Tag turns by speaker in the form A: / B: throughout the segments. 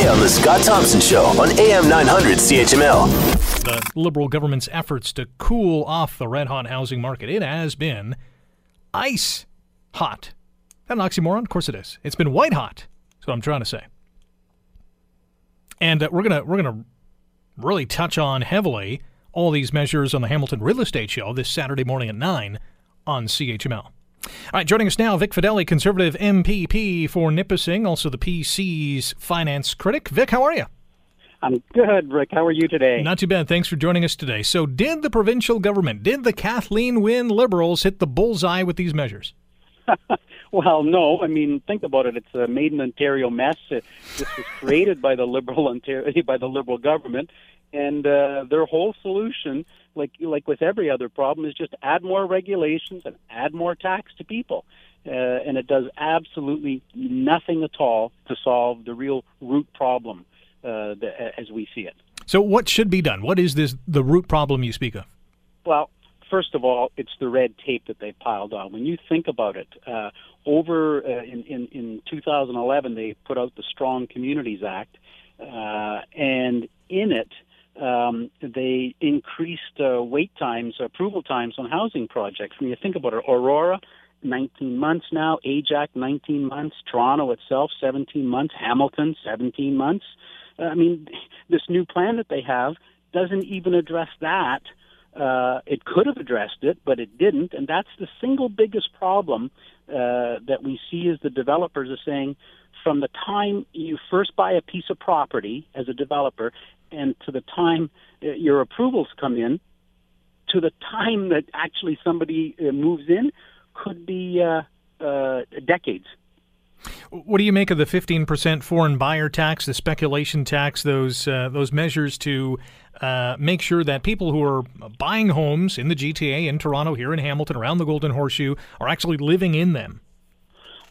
A: today on The Scott Thompson Show on AM 900 CHML.
B: The Liberal government's efforts to cool off the red hot housing market. It has been ice hot. That an oxymoron? Of course it is. It's been white hot. That's what I'm trying to say. And uh, we're gonna we're gonna really touch on heavily all these measures on the Hamilton Real Estate Show this Saturday morning at nine on CHML. All right, joining us now, Vic Fedeli, Conservative MPP for Nipissing, also the PC's finance critic. Vic, how are you?
C: I'm good, Rick. How are you today?
B: Not too bad. Thanks for joining us today. So, did the provincial government, did the Kathleen Wynne Liberals hit the bullseye with these measures?
C: well, no. I mean, think about it. It's a made in Ontario mess. This was created by the Liberal Ontario, by the Liberal government, and uh, their whole solution like like with every other problem, is just add more regulations and add more tax to people. Uh, and it does absolutely nothing at all to solve the real root problem uh, the, as we see it.
B: So, what should be done? What is this the root problem you speak of?
C: Well, first of all, it's the red tape that they piled on. When you think about it, uh, over uh, in, in in 2011, they put out the Strong Communities Act, uh, and in it um, they increased wait times, approval times on housing projects. When you think about it, Aurora, 19 months now, Ajax, 19 months, Toronto itself, 17 months, Hamilton, 17 months. Uh, I mean, this new plan that they have doesn't even address that. Uh, it could have addressed it, but it didn't, and that's the single biggest problem uh, that we see is the developers are saying from the time you first buy a piece of property as a developer and to the time uh, your approvals come in, to the time that actually somebody uh, moves in, could be uh, uh, decades.
B: What do you make of the 15% foreign buyer tax, the speculation tax, those uh, those measures to uh, make sure that people who are buying homes in the GTA, in Toronto, here in Hamilton, around the Golden Horseshoe, are actually living in them?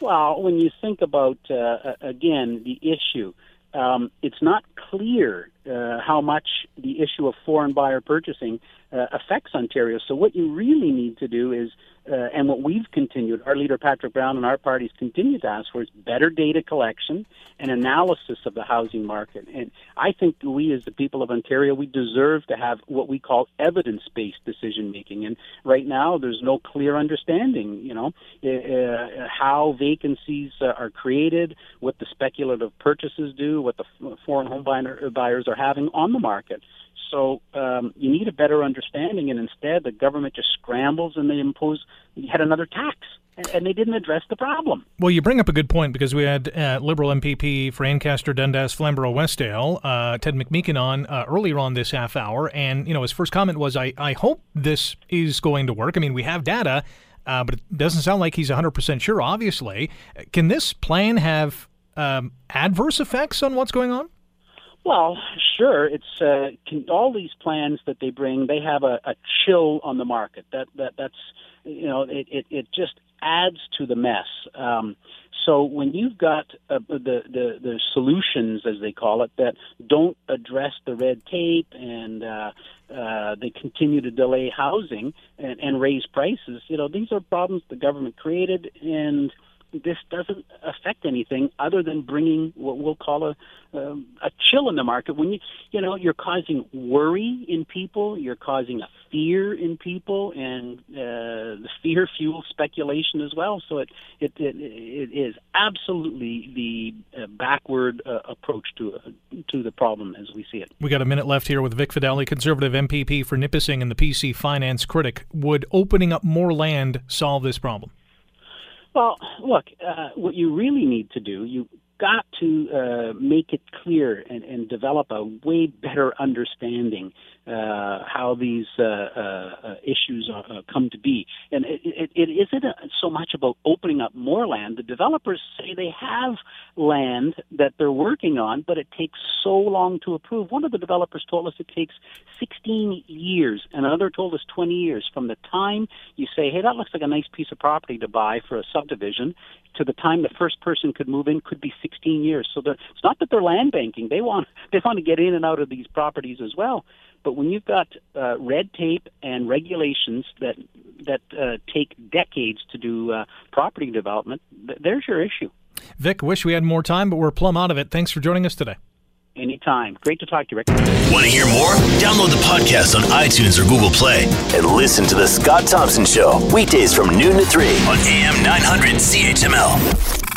C: Well, when you think about, uh, again, the issue, um, it's not clear uh, how much the issue of foreign buyer purchasing uh, affects Ontario. So what you really need to do is, uh, and what we've continued, our leader Patrick Brown and our parties continue to ask for is better data collection and analysis of the housing market. And I think we, as the people of Ontario, we deserve to have what we call evidence-based decision making. And right now, there's no clear understanding. You know, uh, uh, how vacancies uh, are created, what the speculative purchases do, what the foreign home buyer, buyers are having on the market. So um, you need a better understanding, and instead the government just scrambles and they impose yet another tax, and, they didn't address the problem.
B: Well, you bring up a good point because we had uh, Liberal MPP for Ancaster, Dundas, Flamborough, Westdale, uh, Ted McMeekin on uh, earlier on this half hour, and you know his first comment was, "I I hope this is going to work." I mean, we have data. Uh, but it doesn't sound like he's 100% sure, obviously. Can this plan have um, adverse effects on what's going on?
C: Well, sure. It's uh, can, all these plans that they bring. They have a, a chill on the market. That that that's you know it it, it just adds to the mess. Um, so when you've got uh, the, the the solutions, as they call it, that don't address the red tape and uh, uh, they continue to delay housing and, and raise prices, you know these are problems the government created and this doesn't affect anything other than bringing what we'll call a um, a chill in the market. When you you know you're causing worry in people, you're causing a fear in people, and uh, the fear fuels speculation as well. So it it it, it is absolutely the uh, backward uh, approach to uh, to the problem as we see it.
B: We got a minute left here with Vic Fedeli, Conservative MPP for Nipissing and the PC Finance Critic. Would opening up more land solve this problem?
C: Well, look, uh, what you really need to do, you got to uh, make it clear and, and develop a way better understanding uh, how these uh, uh, issues are, uh, come to be. And it, it, it isn't so much about opening up more land. The developers say they have land that they're working on, but it takes so long to approve. One of the developers told us it takes 16 years, and another told us 20 years from the time you say, hey, that looks like a nice piece of property to buy for a subdivision to the time the first person could move in could be 16 years. So it's not that they're land banking; they want they want to get in and out of these properties as well. But when you've got uh, red tape and regulations that that uh, take decades to do uh, property development, th- there's your issue.
B: Vic, wish we had more time, but we're plumb out of it. Thanks for joining us today.
C: Anytime. Great to talk to you, Rick.
A: Want to hear more? Download the podcast on iTunes or Google Play and listen to The Scott Thompson Show weekdays from noon to 3 on AM 900 CHML.